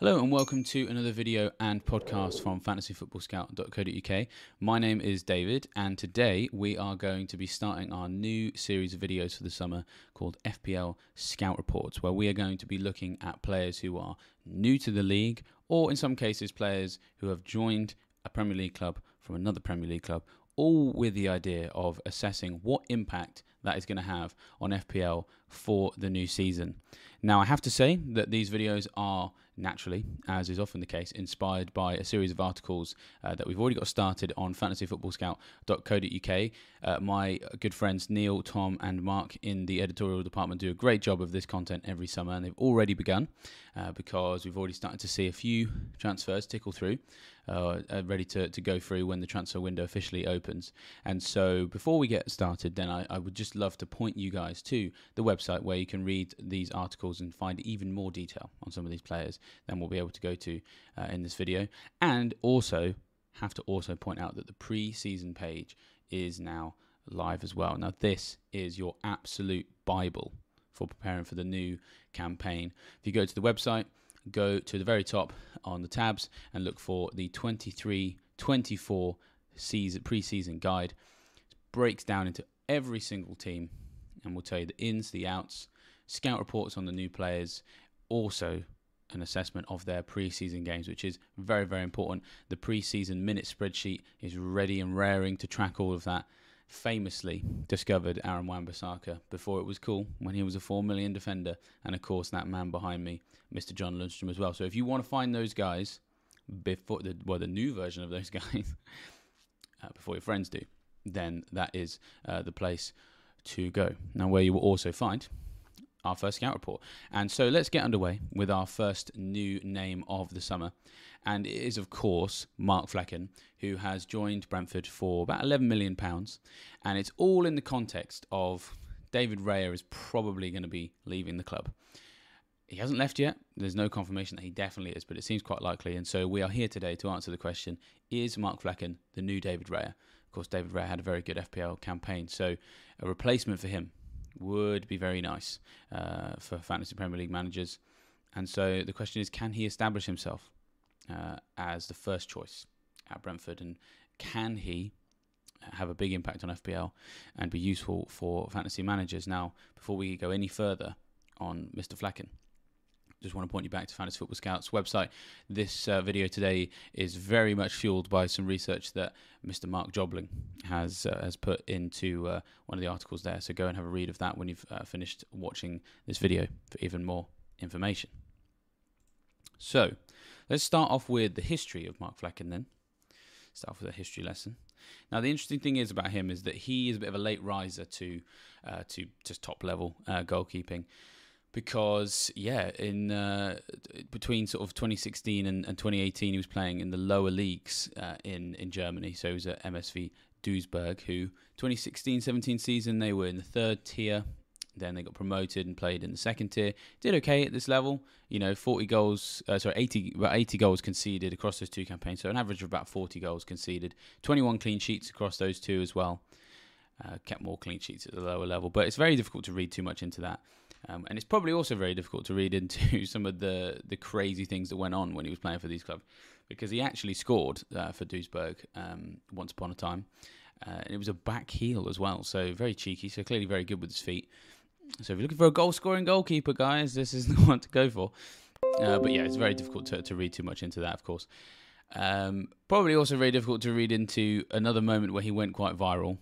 Hello and welcome to another video and podcast from fantasyfootballscout.co.uk. My name is David and today we are going to be starting our new series of videos for the summer called FPL Scout Reports where we are going to be looking at players who are new to the league or in some cases players who have joined a Premier League club from another Premier League club all with the idea of assessing what impact that is going to have on FPL for the new season. Now, I have to say that these videos are naturally, as is often the case, inspired by a series of articles uh, that we've already got started on fantasyfootballscout.co.uk. Uh, my good friends Neil, Tom, and Mark in the editorial department do a great job of this content every summer, and they've already begun uh, because we've already started to see a few transfers tickle through. Uh, uh, ready to, to go through when the transfer window officially opens. And so, before we get started, then I, I would just love to point you guys to the website where you can read these articles and find even more detail on some of these players than we'll be able to go to uh, in this video. And also, have to also point out that the pre season page is now live as well. Now, this is your absolute Bible for preparing for the new campaign. If you go to the website, go to the very top on the tabs and look for the 23 24 season pre-season guide. It breaks down into every single team and will tell you the ins the outs scout reports on the new players also an assessment of their pre-season games which is very very important. The pre-season minute spreadsheet is ready and raring to track all of that famously discovered Aaron Wan-Bissaka before it was cool when he was a 4 million defender. And of course, that man behind me, Mr. John Lundstram as well. So if you want to find those guys before the, well, the new version of those guys uh, before your friends do, then that is uh, the place to go. Now, where you will also find our first scout report. And so let's get underway with our first new name of the summer. And it is, of course, Mark Flekken, who has joined Brentford for about £11 million. And it's all in the context of David Raya is probably going to be leaving the club. He hasn't left yet. There's no confirmation that he definitely is, but it seems quite likely. And so we are here today to answer the question Is Mark Flekken the new David Raya? Of course, David Raya had a very good FPL campaign, so a replacement for him would be very nice uh, for fantasy Premier League managers. And so the question is, can he establish himself uh, as the first choice at Brentford, and can he have a big impact on FPL and be useful for fantasy managers? Now, before we go any further on Mr. Flekken, just want to point you back to Fantasy Football Scouts website. This uh, video today is very much fueled by some research that Mr. Mark Jobling has uh, has put into uh, one of the articles there. So go and have a read of that when you've uh, finished watching this video for even more information. So let's start off with the history of Mark Flekken then. Start off with a history lesson. Now, the interesting thing is about him is that he is a bit of a late riser to uh, to just top level uh, goalkeeping because yeah, in uh, between sort of 2016 and, and, 2018, he was playing in the lower leagues uh, in in Germany. So he was at MSV Duisburg, who 2016-17 season they were in the third tier. Then they got promoted and played in the second tier. Did okay at this level, you know, 40 goals, uh, sorry, 80 about 80 goals conceded across those two campaigns. So an average of about 40 goals conceded, 21 clean sheets across those two as well. uh, kept more clean sheets at the lower level. But it's very difficult to read too much into that. Um, and it's probably also very difficult to read into some of the, the crazy things that went on when he was playing for these clubs because he actually scored uh, for Duisburg um, once upon a time. Uh, and it was a back heel as well, so very cheeky, so clearly very good with his feet. So if you're looking for a goal scoring goalkeeper, guys, this is the one to go for. Uh, but yeah, it's very difficult to, to read too much into that, of course. Um, probably also very difficult to read into another moment where he went quite viral,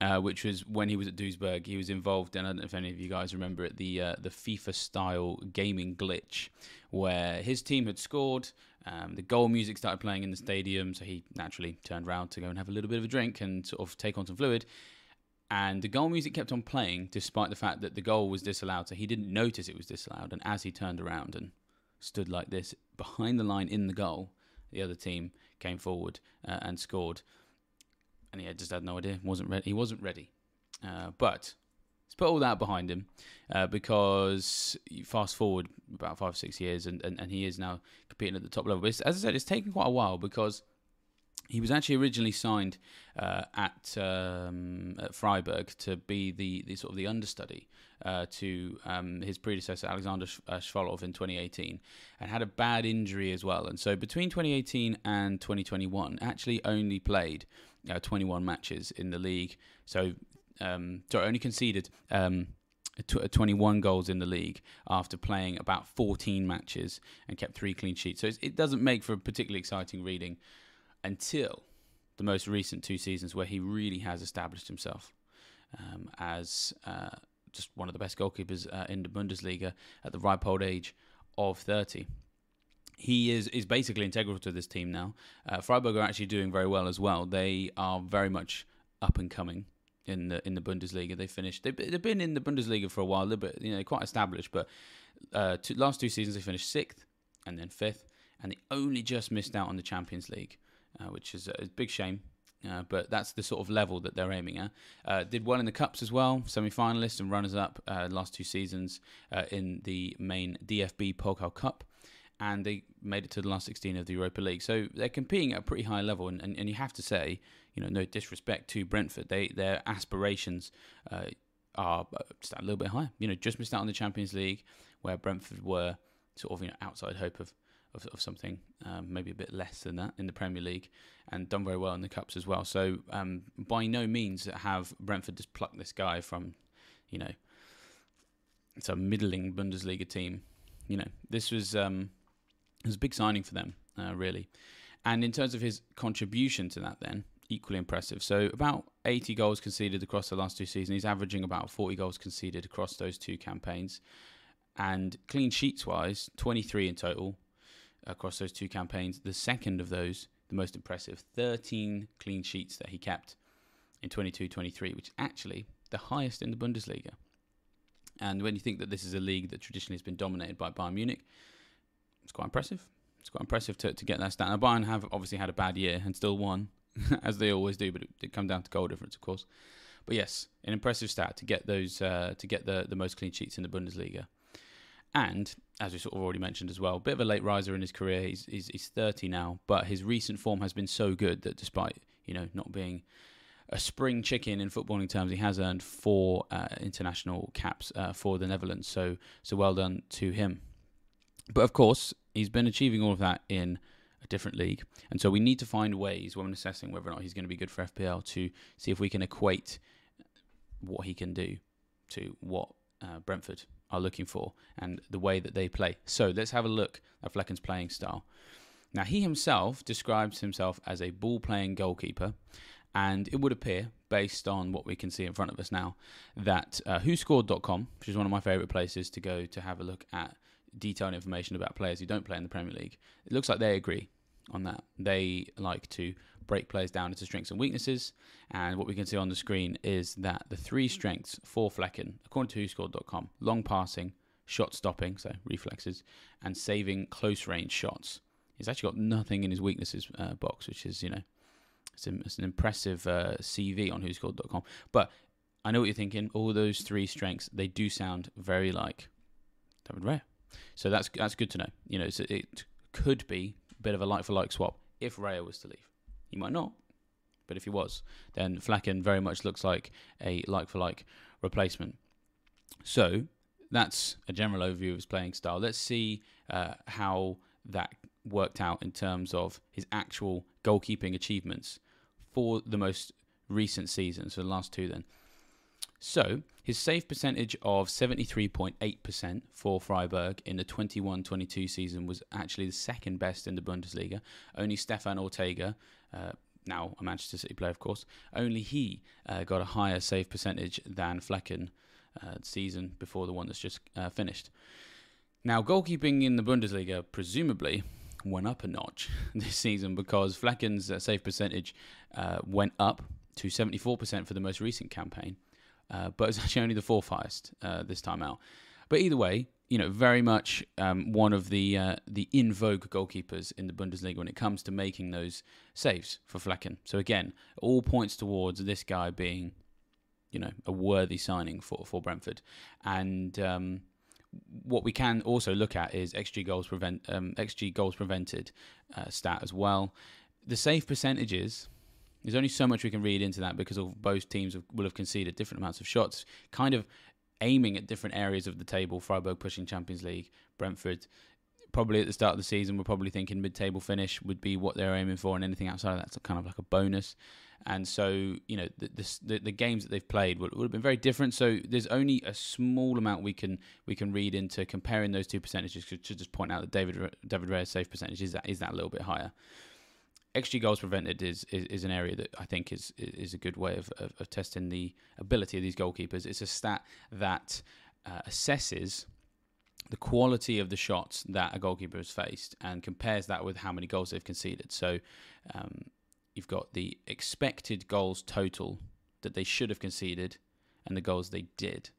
uh, which was when he was at Duisburg. He was involved in, I don't know if any of you guys remember it, the uh, the FIFA style gaming glitch, where his team had scored. Um, the goal music started playing in the stadium, so he naturally turned around to go and have a little bit of a drink and sort of take on some fluid. And the goal music kept on playing despite the fact that the goal was disallowed, so he didn't notice it was disallowed. And as he turned around and stood like this behind the line in the goal, the other team came forward uh, and scored, and he just had no idea. wasn't ready. He wasn't ready. Uh, but let's put all that behind him uh, because fast forward about five six years, and, and, and he is now competing at the top level. But as I said, it's taken quite a while because he was actually originally signed uh, at, um, at Freiburg to be the, the sort of the understudy uh, to um, his predecessor Alexander uh, Schwolow in 2018, and had a bad injury as well. And so between 2018 and 2021, actually only played uh, 21 matches in the league. So um, sorry, only conceded. Um, 21 goals in the league after playing about 14 matches and kept three clean sheets. So it doesn't make for a particularly exciting reading until the most recent two seasons where he really has established himself um, as uh, just one of the best goalkeepers uh, in the Bundesliga at the ripe old age of 30. He is, is basically integral to this team now. Uh, Freiburg are actually doing very well as well. They are very much up and coming in the in the Bundesliga. They finished. They've, they've been in the Bundesliga for a while, bit, you know, quite established. But uh, two, last two seasons they finished sixth and then fifth, and they only just missed out on the Champions League uh, which is a, a, big shame. Uh, but that's the sort of level that they're aiming at. Uh, did well in the cups as well, semi-finalists and runners-up uh, last two seasons uh, in the main DFB Pokal Cup, and they made it to the last 16 of the Europa League. So they're competing at a pretty high level, and, and, and you have to say, you know, no disrespect to Brentford, they their aspirations uh, are just a little bit higher. You know, just missed out on the Champions League, where Brentford were sort of you know outside hope of of, of something, um, maybe a bit less than that in the Premier League, and done very well in the cups as well. So um, by no means have Brentford just plucked this guy from, you know, it's a middling Bundesliga team. You know, this was um, was a big signing for them, uh, really. And in terms of his contribution to that, then equally impressive. So about 80 goals conceded across the last two seasons. He's averaging about 40 goals conceded across those two campaigns. And clean sheets wise, 23 in total, across those two campaigns. The second of those, the most impressive, 13 clean sheets that he kept in 22 23, which is actually the highest in the Bundesliga. And when you think that this is a league that traditionally has been dominated by Bayern Munich, it's quite impressive. It's quite impressive to, to get that stat. Now, Bayern have obviously had a bad year and still won, as they always do, but it did come down to goal difference, of course. But yes, an impressive stat to get those uh, to get the, the most clean sheets in the Bundesliga. And as we sort of already mentioned as well, a bit of a late riser in his career. He's, he's, he's 30 now, but his recent form has been so good that despite you know not being a spring chicken in footballing terms, he has earned four uh, international caps uh, for the Netherlands. So so well done to him. But of course, he's been achieving all of that in a different league, and so we need to find ways when assessing whether or not he's going to be good for FPL to see if we can equate what he can do to what uh, Brentford are looking for and the way that they play. So let's have a look at Flekken's playing style. Now, he himself describes himself as a ball playing goalkeeper, and it would appear, based on what we can see in front of us now, that uh, WhoScored.com, which is one of my favourite places to go to have a look at detailed information about players who don't play in the Premier League, it looks like they agree on that. They like to break players down into strengths and weaknesses. And what we can see on the screen is that the three strengths for Flekken, according to WhoScored.com, long passing, shot stopping, so reflexes, and saving close range shots. He's actually got nothing in his weaknesses uh, box, which is, you know, it's, a, it's an impressive uh, CV on WhoScored.com. But I know what you're thinking. All those three strengths, they do sound very like David Raya. So that's that's good to know. You know, it could be a bit of a like for like swap if Raya was to leave. He might not, But if he was, then Flekken very much looks like a like for like replacement. So that's a general overview of his playing style. Let's see uh, how that worked out in terms of his actual goalkeeping achievements for the most recent season, so the last two then. So, his save percentage of 73.8% for Freiburg in the 21 22 season was actually the second best in the Bundesliga. Only Stefan Ortega, uh, now a Manchester City player, of course, only he uh, got a higher save percentage than Flekken uh, season before the one that's just uh, finished. Now, goalkeeping in the Bundesliga presumably went up a notch this season because Flekken's uh, save percentage uh, went up to 74% for the most recent campaign but it's actually only the fourth highest this time out. But either way, you know, very much um, one of the uh, the in vogue goalkeepers in the Bundesliga when it comes to making those saves for Flekken. So again, all points towards this guy being, you know, a worthy signing for for Brentford. And um, what we can also look at is xG goals prevent um, xG goals prevented uh, stat as well. The save percentages there's only so much we can read into that because both teams will have conceded different amounts of shots, kind of aiming at different areas of the table. Freiburg pushing Champions League, Brentford probably at the start of the season we're probably thinking mid-table finish would be what they're aiming for, and anything outside of that's kind of like a bonus. And so, you know, the, the, the games that they've played would, would, have been very different. So there's only a small amount we can we can read into comparing those two percentages. To just point out that David David Raya's safe percentage is that is that a little bit higher xG goals prevented is, is, is an area that I think is is a good way of, of, of, testing the ability of these goalkeepers. It's a stat that uh, assesses the quality of the shots that a goalkeeper has faced and compares that with how many goals they've conceded. So um, you've got the expected goals total that they should have conceded and the goals they did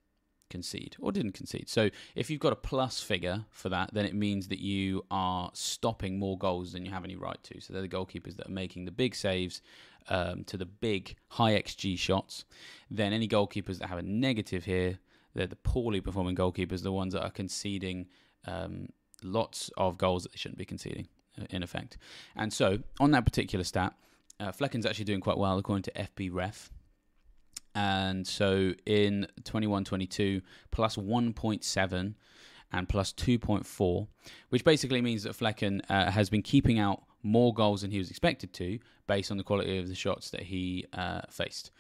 concede or didn't concede. So if you've got a plus figure for that, then it means that you are stopping more goals than you have any right to. So they're the goalkeepers that are making the big saves um, to the big high XG shots. Then any goalkeepers that have a negative here, they're the poorly performing goalkeepers, the ones that are conceding um, lots of goals that they shouldn't be conceding, uh, in effect. And so on that particular stat, uh, Flekken's actually doing quite well according to FBref. And so in 21 22, plus 1.7 and plus 2.4, which basically means that Flekken uh, has been keeping out more goals than he was expected to based on the quality of the shots that he uh, faced.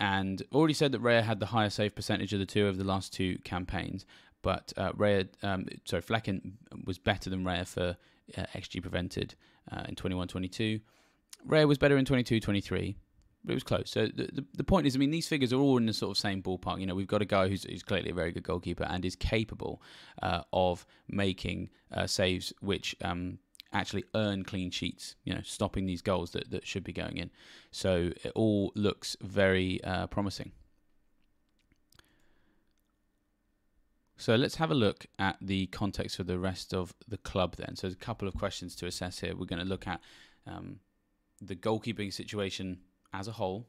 And already said that Raya had the higher save percentage of the two over the last two campaigns, but uh, Raya, um, sorry, Flekken was better than Raya for uh, XG prevented uh, in 21 22. Raya was better in 22 23 but it was close. So the, the, the point is, I mean, these figures are all in the sort of same ballpark. You know, we've got a guy who's, who's clearly a very good goalkeeper and is capable uh, of making uh, saves which um, actually earn clean sheets. You know, stopping these goals that, that should be going in. So it all looks very uh, promising. So let's have a look at the context for the rest of the club then. So there's a couple of questions to assess here. We're going to look at um, the goalkeeping situation as a whole.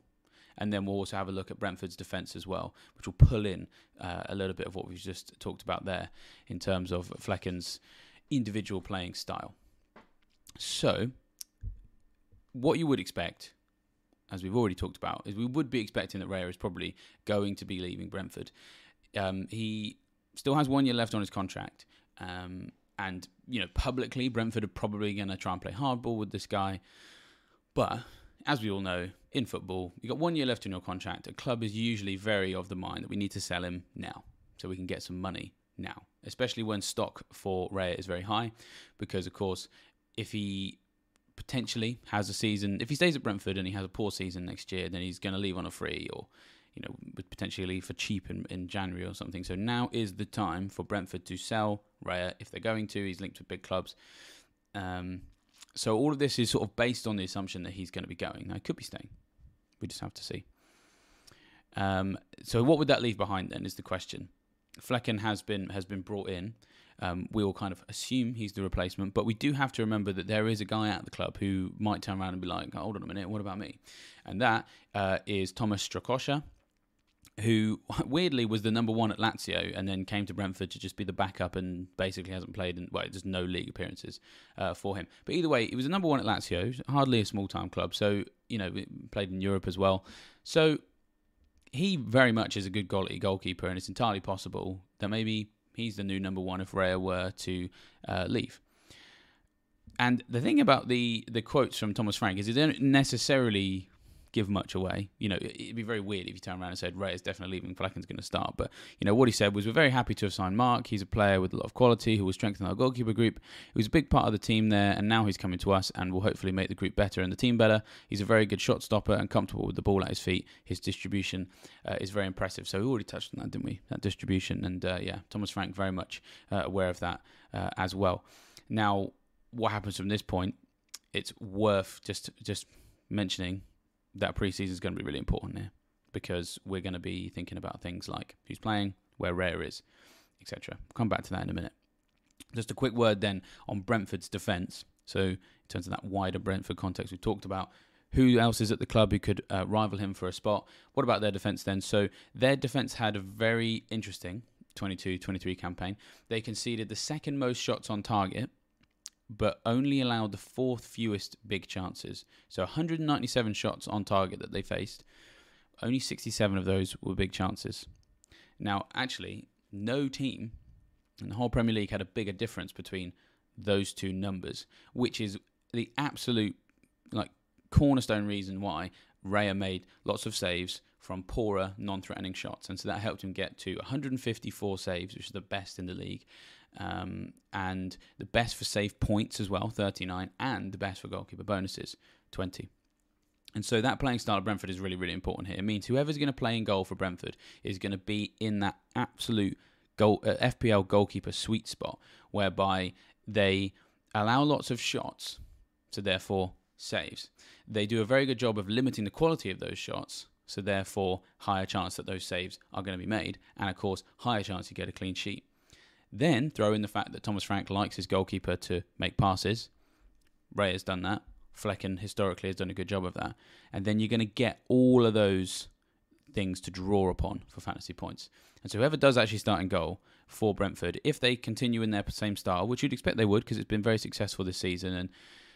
And then we'll also have a look at Brentford's defence as well, which will pull in uh, a little bit of what we've just talked about there in terms of Flekken's individual playing style. So, what you would expect, as we've already talked about, is we would be expecting that Raya is probably going to be leaving Brentford. Um, he still has one year left on his contract. Um, and, you know, publicly, Brentford are probably going to try and play hardball with this guy. But as we all know, in football, you've got one year left in your contract. A club is usually very of the mind that we need to sell him now so we can get some money now, especially when stock for Raya is very high. Because, of course, if he potentially has a season, if he stays at Brentford and he has a poor season next year, then he's going to leave on a free or, you know, potentially leave for cheap in, in January or something. So now is the time for Brentford to sell Raya if they're going to. He's linked with big clubs. Um, so all of this is sort of based on the assumption that he's going to be going. Now, he could be staying. We just have to see. Um, so what would that leave behind then? Is the question. Flekken has been has been brought in. Um, we all kind of assume he's the replacement, but we do have to remember that there is a guy at the club who might turn around and be like, "Hold on a minute, what about me?" And that uh, is Thomas Strakosha, who weirdly was the number one at Lazio and then came to Brentford to just be the backup and basically hasn't played in, well, there's no league appearances uh, for him. But either way, he was the number one at Lazio, hardly a small time club. So, you know, played in Europe as well. So he very much is a good quality goalkeeper, and it's entirely possible that maybe he's the new number one if Raya were to uh, leave. And the thing about the the quotes from Thomas Frank is they don't necessarily give much away. You know, it'd be very weird if you turn around and said Ray is definitely leaving, Flekken's going to start. But you know what he said was, "We're very happy to have signed Mark. He's a player with a lot of quality who will strengthen our goalkeeper group. He was a big part of the team there, and now he's coming to us and will hopefully make the group better and the team better. He's a very good shot stopper and comfortable with the ball at his feet. His distribution uh, is very impressive. So we already touched on that, didn't we? That distribution, and uh, yeah, Thomas Frank very much uh, aware of that uh, as well. Now, what happens from this point? It's worth just just mentioning that preseason is going to be really important here because we're going to be thinking about things like who's playing, where Raya is, etc. We'll come back to that in a minute. Just a quick word then on Brentford's defence. So, in terms of that wider Brentford context, we've talked about who else is at the club who could uh, rival him for a spot. What about their defence then? So, their defence had a very interesting 22 23 campaign. They conceded the second most shots on target but only allowed the fourth fewest big chances. So 197 shots on target that they faced. Only 67 of those were big chances. Now, actually, no team in the whole Premier League had a bigger difference between those two numbers, which is the absolute like cornerstone reason why Raya made lots of saves from poorer, non-threatening shots, and so that helped him get to 154 saves, which is the best in the league, um, and the best for save points as well, 39, and the best for goalkeeper bonuses, 20. And so that playing style of Brentford is really, really important here. It means whoever's going to play in goal for Brentford is going to be in that absolute goal, uh, FPL goalkeeper sweet spot, whereby they allow lots of shots, so therefore saves. They do a very good job of limiting the quality of those shots, so therefore higher chance that those saves are going to be made, and of course higher chance you get a clean sheet. Then throw in the fact that Thomas Frank likes his goalkeeper to make passes. Ray has done that. Flekken historically has done a good job of that. And then you're going to get all of those things to draw upon for fantasy points. And so whoever does actually start in goal for Brentford, if they continue in their same style, which you'd expect they would because it's been very successful this season and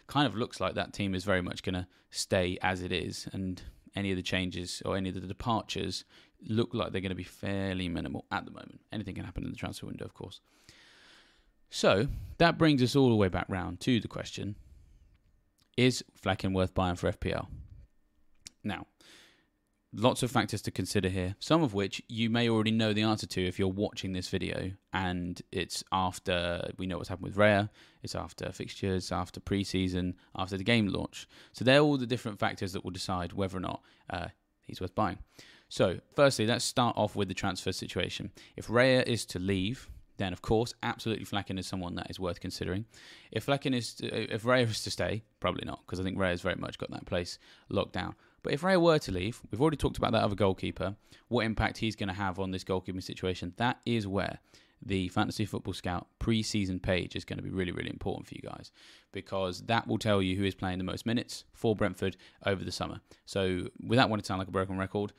kind of looks like that team is very much going to stay as it is and any of the changes or any of the departures look like they're going to be fairly minimal at the moment. Anything can happen in the transfer window, of course. So that brings us all the way back round to the question Is Flekken worth buying for FPL? Now, lots of factors to consider here, some of which you may already know the answer to if you're watching this video and it's after we know what's happened with Raya, it's after fixtures, after preseason, after the game launch. So they're all the different factors that will decide whether or not uh, he's worth buying. So, firstly, let's start off with the transfer situation. If Raya is to leave, then of course, absolutely Flekken is someone that is worth considering. If Flekken is, to, if Raya is to stay, probably not, because I think Raya has very much got that place locked down. But if Raya were to leave, we've already talked about that other goalkeeper, what impact he's going to have on this goalkeeping situation. That is where the Fantasy Football Scout preseason page is going to be really, really important for you guys because that will tell you who is playing the most minutes for Brentford over the summer. So, without wanting to sound like a broken record,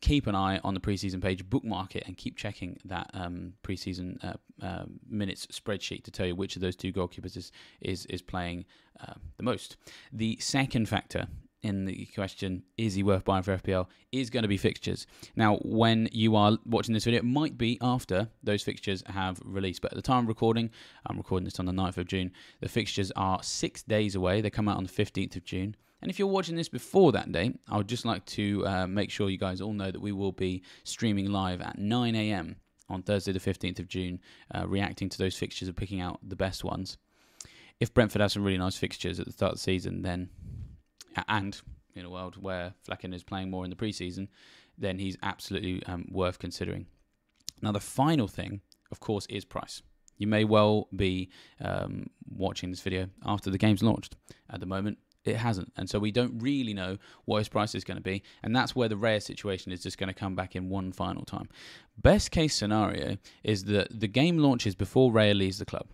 keep an eye on the preseason page, bookmark it, and keep checking that um, preseason uh, uh, minutes spreadsheet to tell you which of those two goalkeepers is is, is playing uh, the most. The second factor in the question, is he worth buying for FPL, is going to be fixtures. Now, when you are watching this video, it might be after those fixtures have released, but at the time of recording, I'm recording this on the 9th of June, the fixtures are six days away. They come out on the 15th of June. And if you're watching this before that day, I would just like to uh, make sure you guys all know that we will be streaming live at 9 a.m. on Thursday, the 15th of June, uh, reacting to those fixtures and picking out the best ones. If Brentford have some really nice fixtures at the start of the season, then, and in a world where Flekken is playing more in the preseason, then he's absolutely um, worth considering. Now, the final thing, of course, is price. You may well be um, watching this video after the game's launched. At the moment, it hasn't. And so we don't really know what his price is going to be. And that's where the rare situation is just going to come back in one final time. Best case scenario is that the game launches before Raya leaves the club.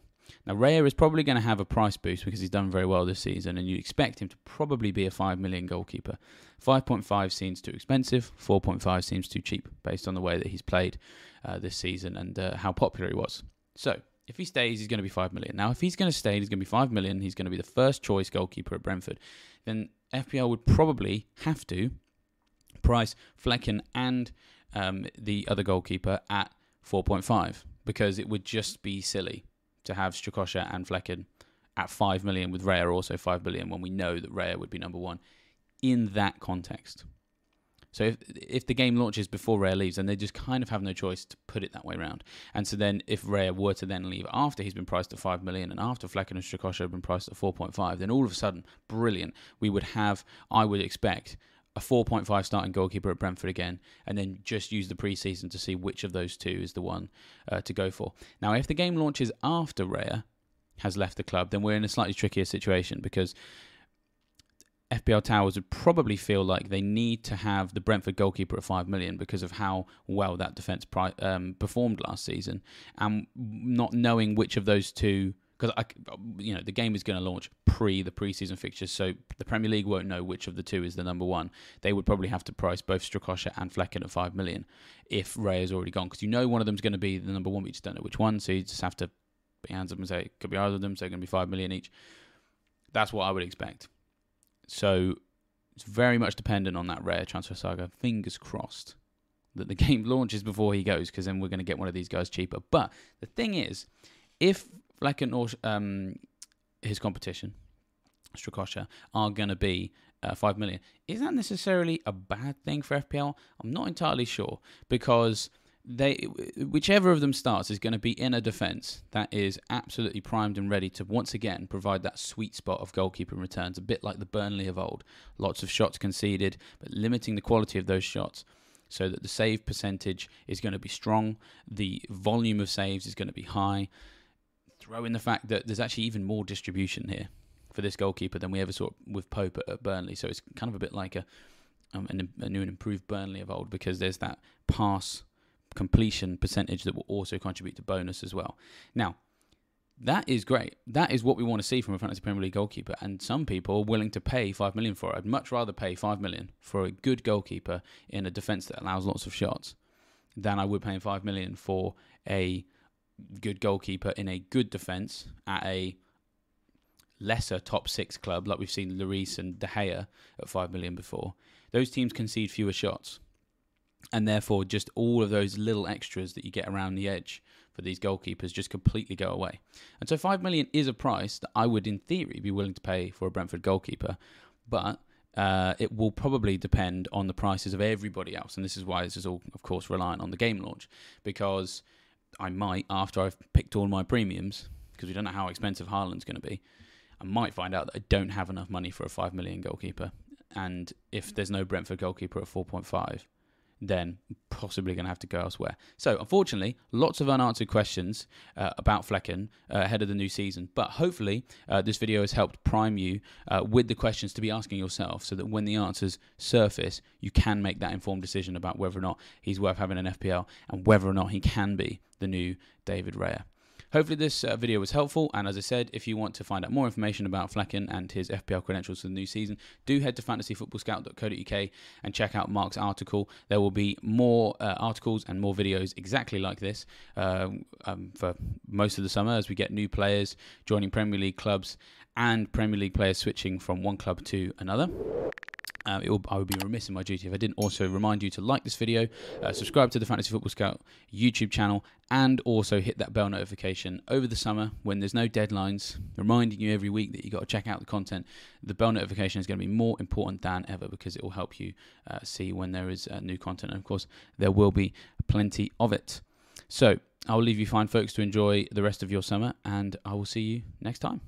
Now, Raya is probably going to have a price boost because he's done very well this season, and you expect him to probably be a 5 million goalkeeper. 5.5 seems too expensive, 4.5 seems too cheap based on the way that he's played uh, this season and uh, how popular he was. So, if he stays, he's going to be 5 million. Now, if he's going to stay, he's going to be 5 million, he's going to be the first choice goalkeeper at Brentford, then FPL would probably have to price Flekken and um, the other goalkeeper at 4.5 because it would just be silly to have Strakosha and Flekken at 5 million with Raya also 5 million when we know that Raya would be number one in that context. So if if the game launches before Raya leaves, then they just kind of have no choice to put it that way around. And so then if Raya were to then leave after he's been priced at five million and after Flekken and Strakosha have been priced at four point five, then all of a sudden, brilliant. We would have, I would expect, a 4.5 starting goalkeeper at Brentford again, and then just use the preseason to see which of those two is the one uh, to go for. Now, if the game launches after Raya has left the club, then we're in a slightly trickier situation because FPL Towers would probably feel like they need to have the Brentford goalkeeper at five million because of how well that defense pri- um, performed last season, and not knowing which of those two. Because I, uh, you know, the game is going to launch pre the preseason fixtures, so the Premier League won't know which of the two is the number one. They would probably have to price both Strakosha and Flekken at five million if Ray is already gone, because you know one of them's going to be the number one, but you just don't know which one. So you just have to your hands up and say it could be either of them. So they're going to be five million each. That's what I would expect. So it's very much dependent on that rare transfer saga. Fingers crossed that the game launches before he goes, because then we're going to get one of these guys cheaper. But the thing is, if Flekken or um, his competition, Strakosha, are going to be uh, 5 million, is that necessarily a bad thing for FPL? I'm not entirely sure because they whichever of them starts is going to be in a defence that is absolutely primed and ready to once again provide that sweet spot of goalkeeping returns, a bit like the Burnley of old. Lots of shots conceded, but limiting the quality of those shots so that the save percentage is going to be strong, the volume of saves is going to be high. Throw in the fact that there's actually even more distribution here for this goalkeeper than we ever saw with Pope at, Burnley, so it's kind of a bit like a um, a new and improved Burnley of old because there's that pass completion percentage that will also contribute to bonus as well. Now, that is great. That is what we want to see from a fantasy Premier League goalkeeper, and some people are willing to pay five million for it. I'd much rather pay five million for a good goalkeeper in a defense that allows lots of shots than I would pay five million for a good goalkeeper in a good defense at a lesser top six club, like we've seen Lloris and De Gea at five million before. Those teams concede fewer shots and therefore just all of those little extras that you get around the edge for these goalkeepers just completely go away. And so 5 million is a price that I would in theory be willing to pay for a Brentford goalkeeper, but uh, it will probably depend on the prices of everybody else. And this is why this is all, of course, reliant on the game launch because I might, after I've picked all my premiums, because we don't know how expensive Haaland's going to be, I might find out that I don't have enough money for a 5 million goalkeeper. And if there's no Brentford goalkeeper at 4.5, then possibly going to have to go elsewhere. So, unfortunately, lots of unanswered questions uh, about Flekken uh, ahead of the new season. But hopefully, uh, this video has helped prime you uh, with the questions to be asking yourself so that when the answers surface, you can make that informed decision about whether or not he's worth having an FPL and whether or not he can be the new David Raya. Hopefully, this uh, video was helpful. And as I said, if you want to find out more information about Flekken and his FPL credentials for the new season, do head to fantasyfootballscout.co.uk and check out Mark's article. There will be more uh, articles and more videos exactly like this uh, um, for most of the summer as we get new players joining Premier League clubs and Premier League players switching from one club to another. Um, will, I would be remiss in my duty if I didn't also remind you to like this video, uh, subscribe to the Fantasy Football Scout YouTube channel, and also hit that bell notification over the summer when there's no deadlines, reminding you every week that you've got to check out the content. The bell notification is going to be more important than ever because it will help you uh, see when there is uh, new content. And of course, there will be plenty of it. So I'll leave you fine, folks, to enjoy the rest of your summer, and I will see you next time.